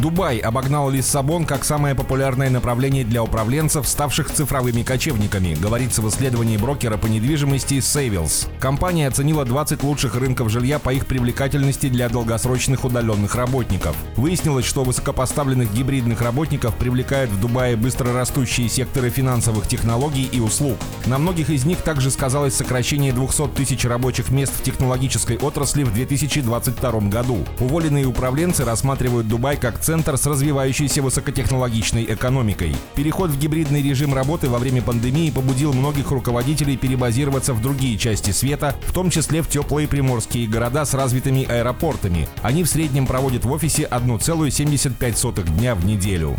Дубай обогнал Лиссабон как самое популярное направление для управленцев, ставших цифровыми кочевниками, говорится в исследовании брокера по недвижимости Savills. Компания оценила 20 лучших рынков жилья по их привлекательности для долгосрочных удаленных работников. Выяснилось, что высокопоставленных гибридных работников привлекают в Дубае быстрорастущие секторы финансовых технологий и услуг. На многих из них также сказалось сокращение 200 тысяч рабочих мест в технологической отрасли в 2022 году. Уволенные управленцы рассматривают Дубай как центр с развивающейся высокотехнологичной экономикой. Переход в гибридный режим работы во время пандемии побудил многих руководителей перебазироваться в другие части света, в том числе в теплые приморские города с развитыми аэропортами. Они в среднем проводят в офисе 1,75 дня в неделю.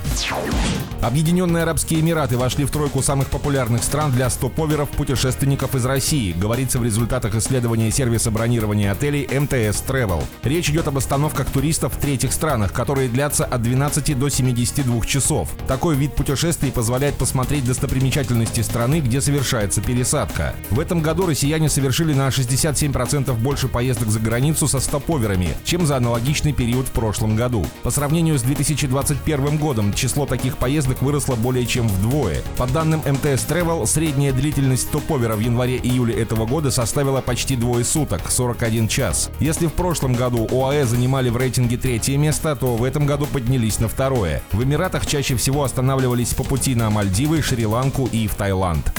Объединенные Арабские Эмираты вошли в тройку самых популярных стран для стоповеров путешественников из России, говорится в результатах исследования сервиса бронирования отелей МТС Travel. Речь идет об остановках туристов в третьих странах, которые длятся длится от 12 до 72 часов. Такой вид путешествий позволяет посмотреть достопримечательности страны, где совершается пересадка. В этом году россияне совершили на 67% больше поездок за границу со стоповерами, чем за аналогичный период в прошлом году. По сравнению с 2021 годом число таких поездок выросло более чем вдвое. По данным МТС Travel, средняя длительность стоповера в январе-июле этого года составила почти двое суток – 41 час. Если в прошлом году ОАЭ занимали в рейтинге третье место, то в этом году поднялись на второе. В Эмиратах чаще всего останавливались по пути на Мальдивы, Шри-Ланку и в Таиланд.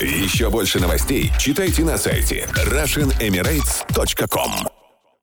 Еще больше новостей читайте на сайте RussianEmirates.com